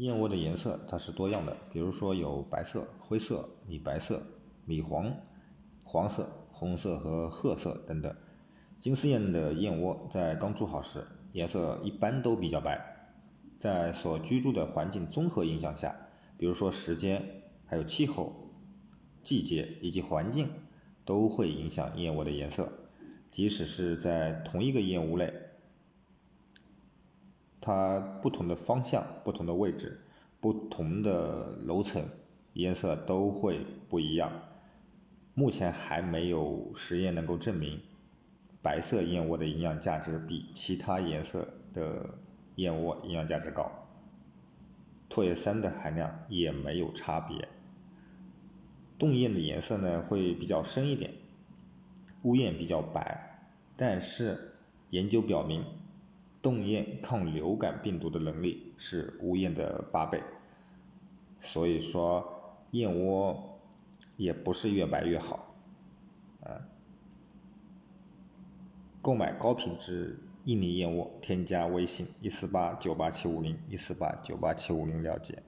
燕窝的颜色它是多样的，比如说有白色、灰色、米白色、米黄、黄色、红色和褐色等等。金丝燕的燕窝在刚筑好时，颜色一般都比较白，在所居住的环境综合影响下，比如说时间、还有气候、季节以及环境，都会影响燕窝的颜色。即使是在同一个燕屋内。它不同的方向、不同的位置、不同的楼层，颜色都会不一样。目前还没有实验能够证明白色燕窝的营养价值比其他颜色的燕窝营养价值高，唾液酸的含量也没有差别。冻燕的颜色呢会比较深一点，乌燕比较白，但是研究表明。冻燕抗流感病毒的能力是乌燕的八倍，所以说燕窝也不是越白越好，啊。购买高品质印尼燕窝，添加微信一四八九八七五零一四八九八七五零了解。